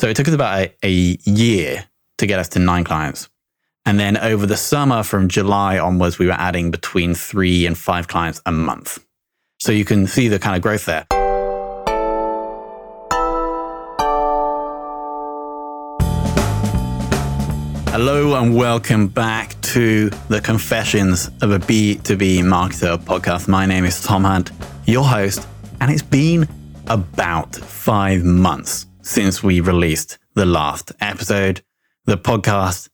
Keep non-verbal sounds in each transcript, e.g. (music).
So it took us about a, a year to get us to nine clients. And then over the summer from July onwards, we were adding between three and five clients a month. So you can see the kind of growth there. Hello and welcome back to the Confessions of a B2B Marketer podcast. My name is Tom Hunt, your host, and it's been about five months since we released the last episode. The podcast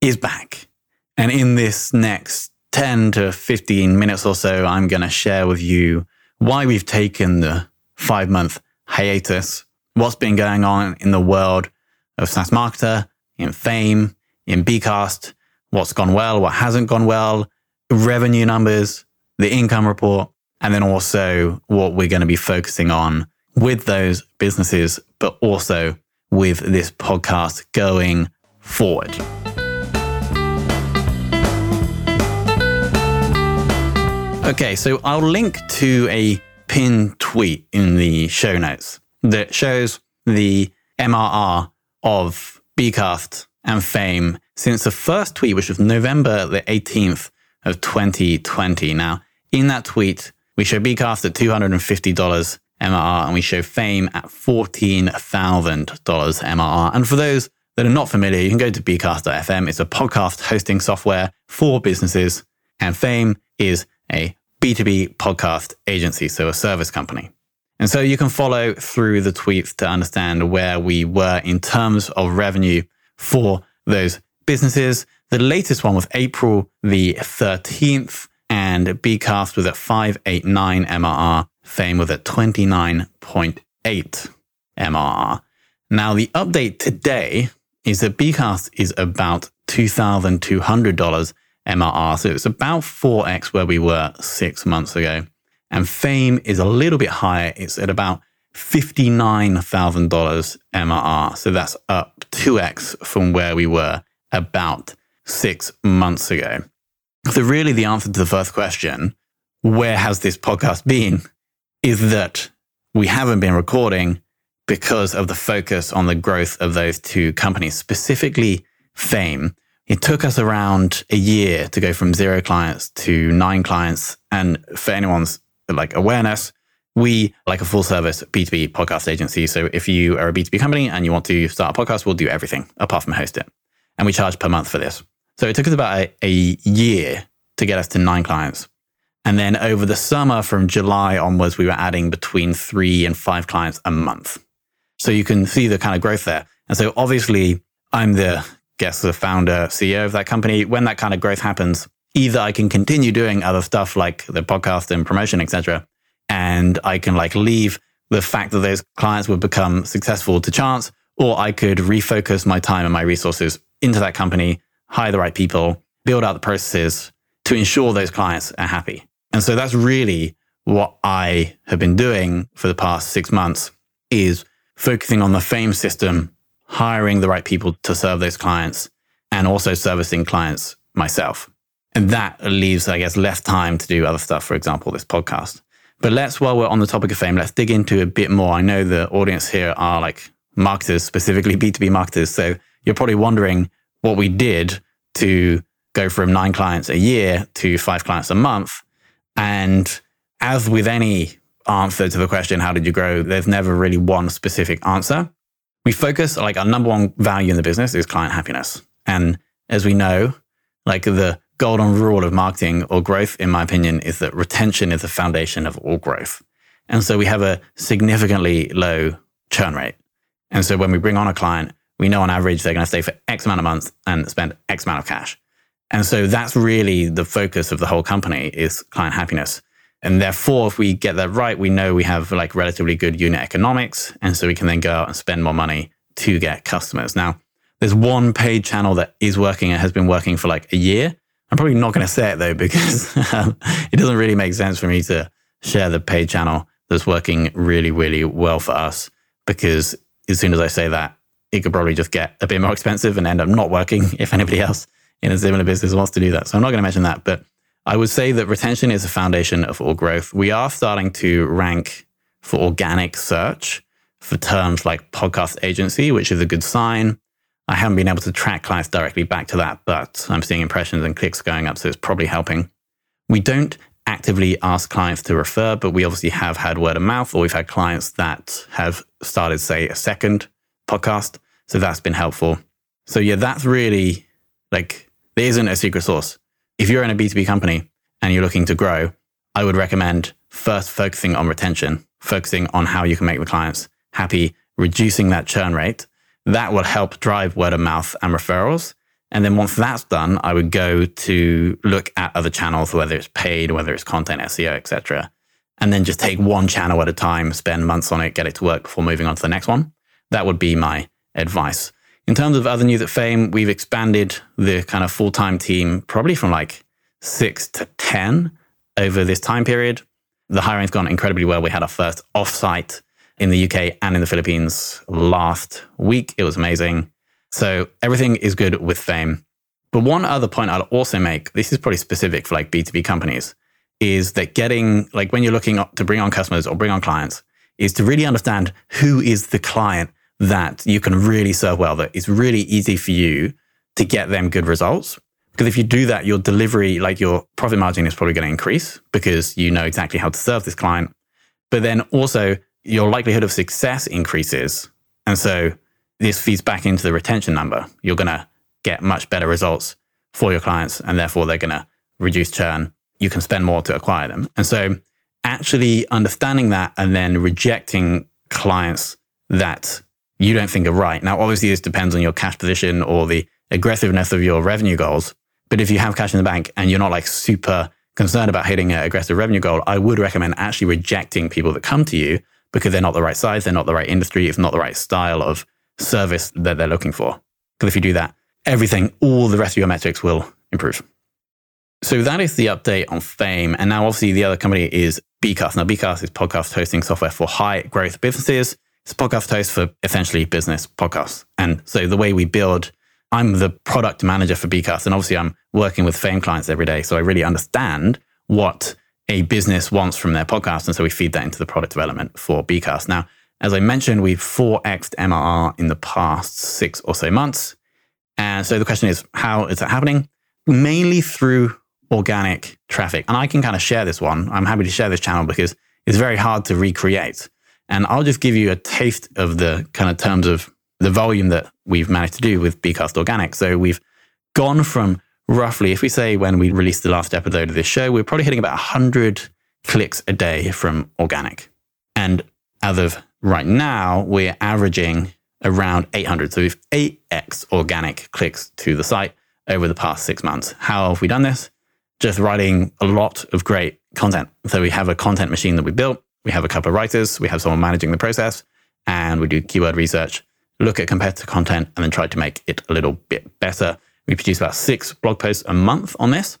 is back. And in this next 10 to 15 minutes or so, I'm going to share with you why we've taken the five month hiatus, what's been going on in the world of SaaS Marketer, in Fame, in Bcast, what's gone well, what hasn't gone well, revenue numbers, the income report, and then also what we're going to be focusing on with those businesses, but also with this podcast going forward. Okay, so I'll link to a pinned tweet in the show notes that shows the MRR of Bcast and Fame since the first tweet, which was November the 18th of 2020. Now, in that tweet, we show Bcast at $250 MRR and we show Fame at $14,000 MRR. And for those that are not familiar, you can go to bcast.fm. It's a podcast hosting software for businesses, and Fame is a B2B podcast agency, so a service company. And so you can follow through the tweets to understand where we were in terms of revenue for those businesses. The latest one was April the 13th, and Bcast was at 589 MRR. Fame with a 29.8 MRR. Now, the update today is that Bcast is about $2,200 MRR. So it's about 4x where we were six months ago. And Fame is a little bit higher. It's at about $59,000 MRR. So that's up 2x from where we were about six months ago. So, really, the answer to the first question, where has this podcast been, is that we haven't been recording because of the focus on the growth of those two companies, specifically Fame. It took us around a year to go from zero clients to nine clients. And for anyone's like awareness, we like a full service B2B podcast agency. So if you are a B2B company and you want to start a podcast, we'll do everything apart from host it. And we charge per month for this. So it took us about a, a year to get us to nine clients. And then over the summer from July onwards, we were adding between three and five clients a month. So you can see the kind of growth there. And so obviously I'm the guess the founder, CEO of that company. When that kind of growth happens, either I can continue doing other stuff like the podcast and promotion, etc., and I can like leave the fact that those clients would become successful to chance, or I could refocus my time and my resources into that company, hire the right people, build out the processes to ensure those clients are happy. And so that's really what I have been doing for the past six months is focusing on the fame system hiring the right people to serve those clients and also servicing clients myself. And that leaves, I guess, less time to do other stuff, for example, this podcast. But let's, while we're on the topic of fame, let's dig into a bit more. I know the audience here are like marketers, specifically B2B marketers. So you're probably wondering what we did to go from nine clients a year to five clients a month. And as with any answer to the question, how did you grow? There's never really one specific answer we focus like our number one value in the business is client happiness. And as we know, like the golden rule of marketing or growth, in my opinion, is that retention is the foundation of all growth. And so we have a significantly low churn rate. And so when we bring on a client, we know on average they're going to stay for X amount of months and spend X amount of cash. And so that's really the focus of the whole company is client happiness. And therefore, if we get that right, we know we have like relatively good unit economics. And so we can then go out and spend more money to get customers. Now, there's one paid channel that is working and has been working for like a year. I'm probably not going to say it though, because um, it doesn't really make sense for me to share the paid channel that's working really, really well for us. Because as soon as I say that, it could probably just get a bit more expensive and end up not working (laughs) if anybody else in a similar business wants to do that. So I'm not going to mention that. But I would say that retention is the foundation of all growth. We are starting to rank for organic search for terms like podcast agency, which is a good sign. I haven't been able to track clients directly back to that, but I'm seeing impressions and clicks going up, so it's probably helping. We don't actively ask clients to refer, but we obviously have had word of mouth, or we've had clients that have started, say, a second podcast. So that's been helpful. So yeah, that's really like there isn't a secret sauce. If you're in a B2B company and you're looking to grow, I would recommend first focusing on retention, focusing on how you can make the clients happy, reducing that churn rate. That will help drive word of mouth and referrals. And then once that's done, I would go to look at other channels, whether it's paid, whether it's content, SEO, etc. And then just take one channel at a time, spend months on it, get it to work before moving on to the next one. That would be my advice. In terms of other news at Fame, we've expanded the kind of full time team probably from like six to 10 over this time period. The hiring's gone incredibly well. We had our first offsite in the UK and in the Philippines last week. It was amazing. So everything is good with Fame. But one other point I'll also make this is probably specific for like B2B companies is that getting like when you're looking to bring on customers or bring on clients is to really understand who is the client that you can really serve well, that it's really easy for you to get them good results. Because if you do that, your delivery, like your profit margin is probably going to increase because you know exactly how to serve this client. But then also your likelihood of success increases. And so this feeds back into the retention number. You're going to get much better results for your clients and therefore they're going to reduce churn. You can spend more to acquire them. And so actually understanding that and then rejecting clients that you don't think are right. Now, obviously, this depends on your cash position or the aggressiveness of your revenue goals. But if you have cash in the bank and you're not like super concerned about hitting an aggressive revenue goal, I would recommend actually rejecting people that come to you because they're not the right size, they're not the right industry, it's not the right style of service that they're looking for. Because if you do that, everything, all the rest of your metrics will improve. So that is the update on Fame. And now, obviously, the other company is Bcast. Now, Bcast is podcast hosting software for high growth businesses. It's podcast host for essentially business podcasts. And so the way we build, I'm the product manager for Bcast. And obviously I'm working with Fame clients every day. So I really understand what a business wants from their podcast. And so we feed that into the product development for Bcast. Now, as I mentioned, we've 4xed MRR in the past six or so months. And so the question is, how is that happening? Mainly through organic traffic. And I can kind of share this one. I'm happy to share this channel because it's very hard to recreate. And I'll just give you a taste of the kind of terms of the volume that we've managed to do with Bcast Organic. So we've gone from roughly, if we say when we released the last episode of this show, we're probably hitting about 100 clicks a day from organic. And as of right now, we're averaging around 800. So we've 8x organic clicks to the site over the past six months. How have we done this? Just writing a lot of great content. So we have a content machine that we built we have a couple of writers, we have someone managing the process, and we do keyword research, look at competitor content, and then try to make it a little bit better. We produce about six blog posts a month on this.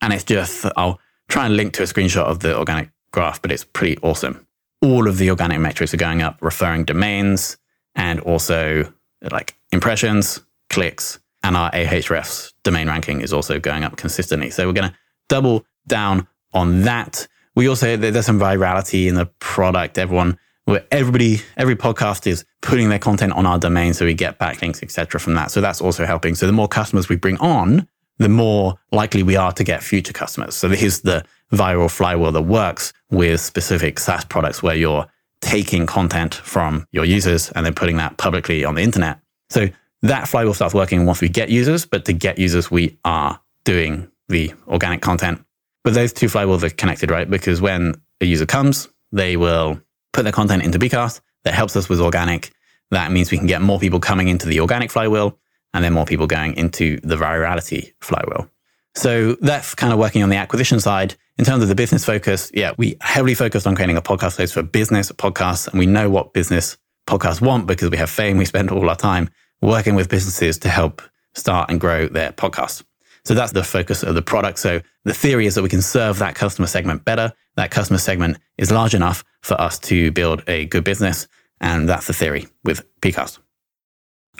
And it's just, I'll try and link to a screenshot of the organic graph, but it's pretty awesome. All of the organic metrics are going up, referring domains, and also like impressions, clicks, and our Ahrefs domain ranking is also going up consistently. So we're going to double down on that. We also there's some virality in the product. Everyone, where everybody, every podcast is putting their content on our domain, so we get backlinks, etc. from that. So that's also helping. So the more customers we bring on, the more likely we are to get future customers. So here's the viral flywheel that works with specific SaaS products where you're taking content from your users and then putting that publicly on the internet. So that flywheel starts working once we get users, but to get users, we are doing the organic content but those two flywheels are connected, right? Because when a user comes, they will put their content into Bcast. That helps us with organic. That means we can get more people coming into the organic flywheel and then more people going into the virality flywheel. So that's kind of working on the acquisition side. In terms of the business focus, yeah, we heavily focused on creating a podcast host for business podcasts. And we know what business podcasts want because we have fame. We spend all our time working with businesses to help start and grow their podcasts. So that's the focus of the product. So the theory is that we can serve that customer segment better. That customer segment is large enough for us to build a good business. And that's the theory with Bcast.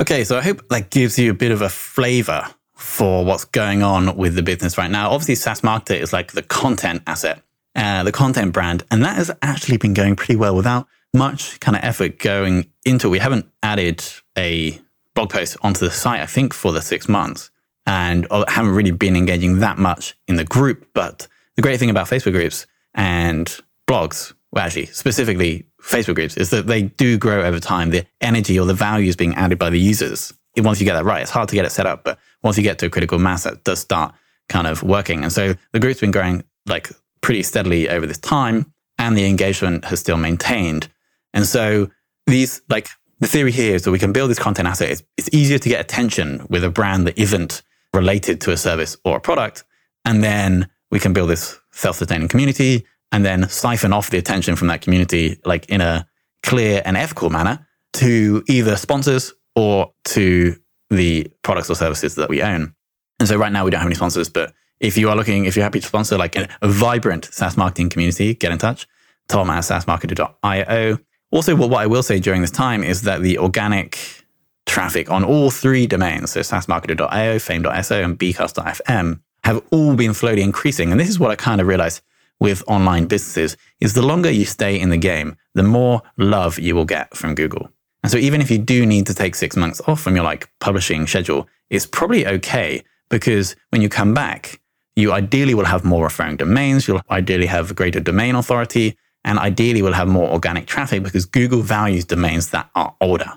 Okay, so I hope that gives you a bit of a flavor for what's going on with the business right now. Obviously, SaaS Marketer is like the content asset, uh, the content brand, and that has actually been going pretty well without much kind of effort going into it. We haven't added a blog post onto the site, I think, for the six months and uh, haven't really been engaging that much in the group. But the great thing about Facebook groups and blogs, well, actually, specifically Facebook groups, is that they do grow over time. The energy or the value is being added by the users. Once you get that right, it's hard to get it set up, but once you get to a critical mass, that does start kind of working. And so the group's been growing like pretty steadily over this time, and the engagement has still maintained. And so these like the theory here is that we can build this content asset. It's, it's easier to get attention with a brand that isn't related to a service or a product. And then we can build this self-sustaining community and then siphon off the attention from that community, like in a clear and ethical manner to either sponsors or to the products or services that we own. And so right now we don't have any sponsors, but if you are looking, if you're happy to sponsor like a, a vibrant SaaS marketing community, get in touch. Tom at saasmarketer.io. Also, what I will say during this time is that the organic traffic on all three domains, so saasmarketer.io, fame.so, and bcast.fm, have all been slowly increasing. And this is what I kind of realized with online businesses is the longer you stay in the game, the more love you will get from Google. And so even if you do need to take six months off from your like publishing schedule, it's probably okay because when you come back, you ideally will have more referring domains. You'll ideally have greater domain authority and ideally will have more organic traffic because Google values domains that are older.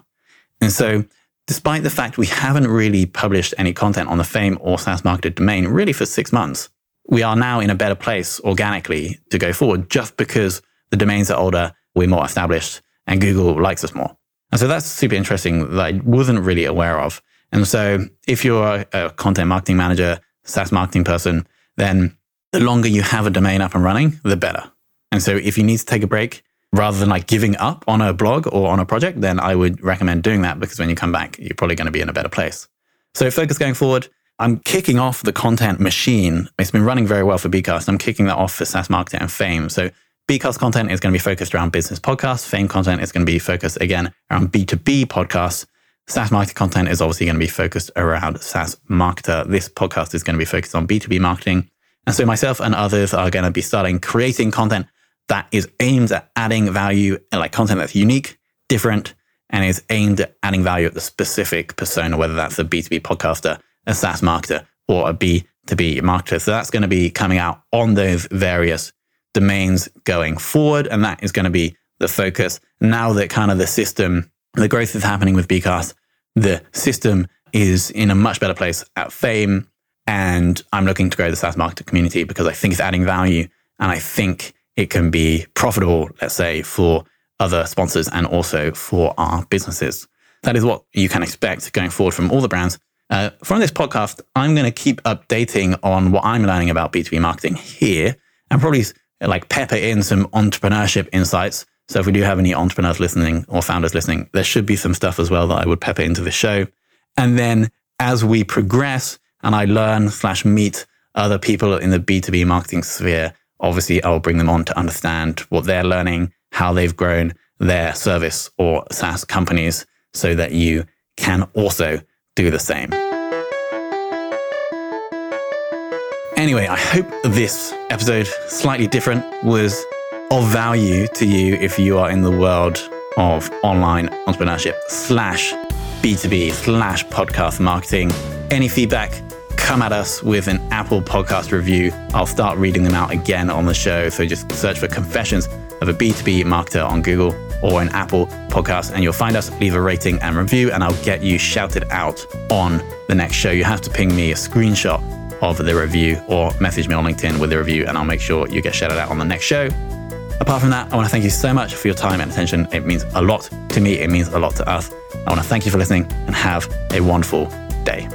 And so despite the fact we haven't really published any content on the Fame or SaaS Marketer domain really for six months, we are now in a better place organically to go forward just because the domains are older, we're more established, and Google likes us more. And so that's super interesting that I wasn't really aware of. And so if you're a content marketing manager, SaaS marketing person, then the longer you have a domain up and running, the better. And so if you need to take a break, rather than like giving up on a blog or on a project, then I would recommend doing that because when you come back, you're probably going to be in a better place. So focus going forward. I'm kicking off the content machine. It's been running very well for Bcast. I'm kicking that off for SaaS Marketer and Fame. So Bcast content is going to be focused around business podcasts. Fame content is going to be focused again around B2B podcasts. SaaS Marketer content is obviously going to be focused around SaaS marketer. This podcast is going to be focused on B2B marketing. And so myself and others are going to be starting creating content that is aimed at adding value like content that's unique, different, and is aimed at adding value at the specific persona, whether that's a B2B podcaster, a SaaS marketer, or a B2B marketer. So that's going to be coming out on those various domains going forward. And that is going to be the focus. Now that kind of the system, the growth is happening with Bcast, the system is in a much better place at Fame. And I'm looking to grow the SaaS marketer community because I think it's adding value. And I think it can be profitable, let's say, for other sponsors and also for our businesses. That is what you can expect going forward from all the brands. Uh, from this podcast, I'm going to keep updating on what I'm learning about B2B marketing here and probably like pepper in some entrepreneurship insights. So if we do have any entrepreneurs listening or founders listening, there should be some stuff as well that I would pepper into the show. And then as we progress and I learn slash meet other people in the B2B marketing sphere, obviously I'll bring them on to understand what they're learning, how they've grown their service or SaaS companies so that you can also do the same. Anyway, I hope this episode, slightly different, was of value to you if you are in the world of online entrepreneurship slash B2B slash podcast marketing. Any feedback, come at us with an Apple podcast review, I'll start reading them out again on the show. So just search for Confessions of a B2B Marketer on Google or an Apple podcast, and you'll find us. Leave a rating and review, and I'll get you shouted out on the next show. You have to ping me a screenshot of the review or message me on LinkedIn with the review, and I'll make sure you get shouted out on the next show. Apart from that, I want to thank you so much for your time and attention. It means a lot to me, it means a lot to us. I want to thank you for listening and have a wonderful day.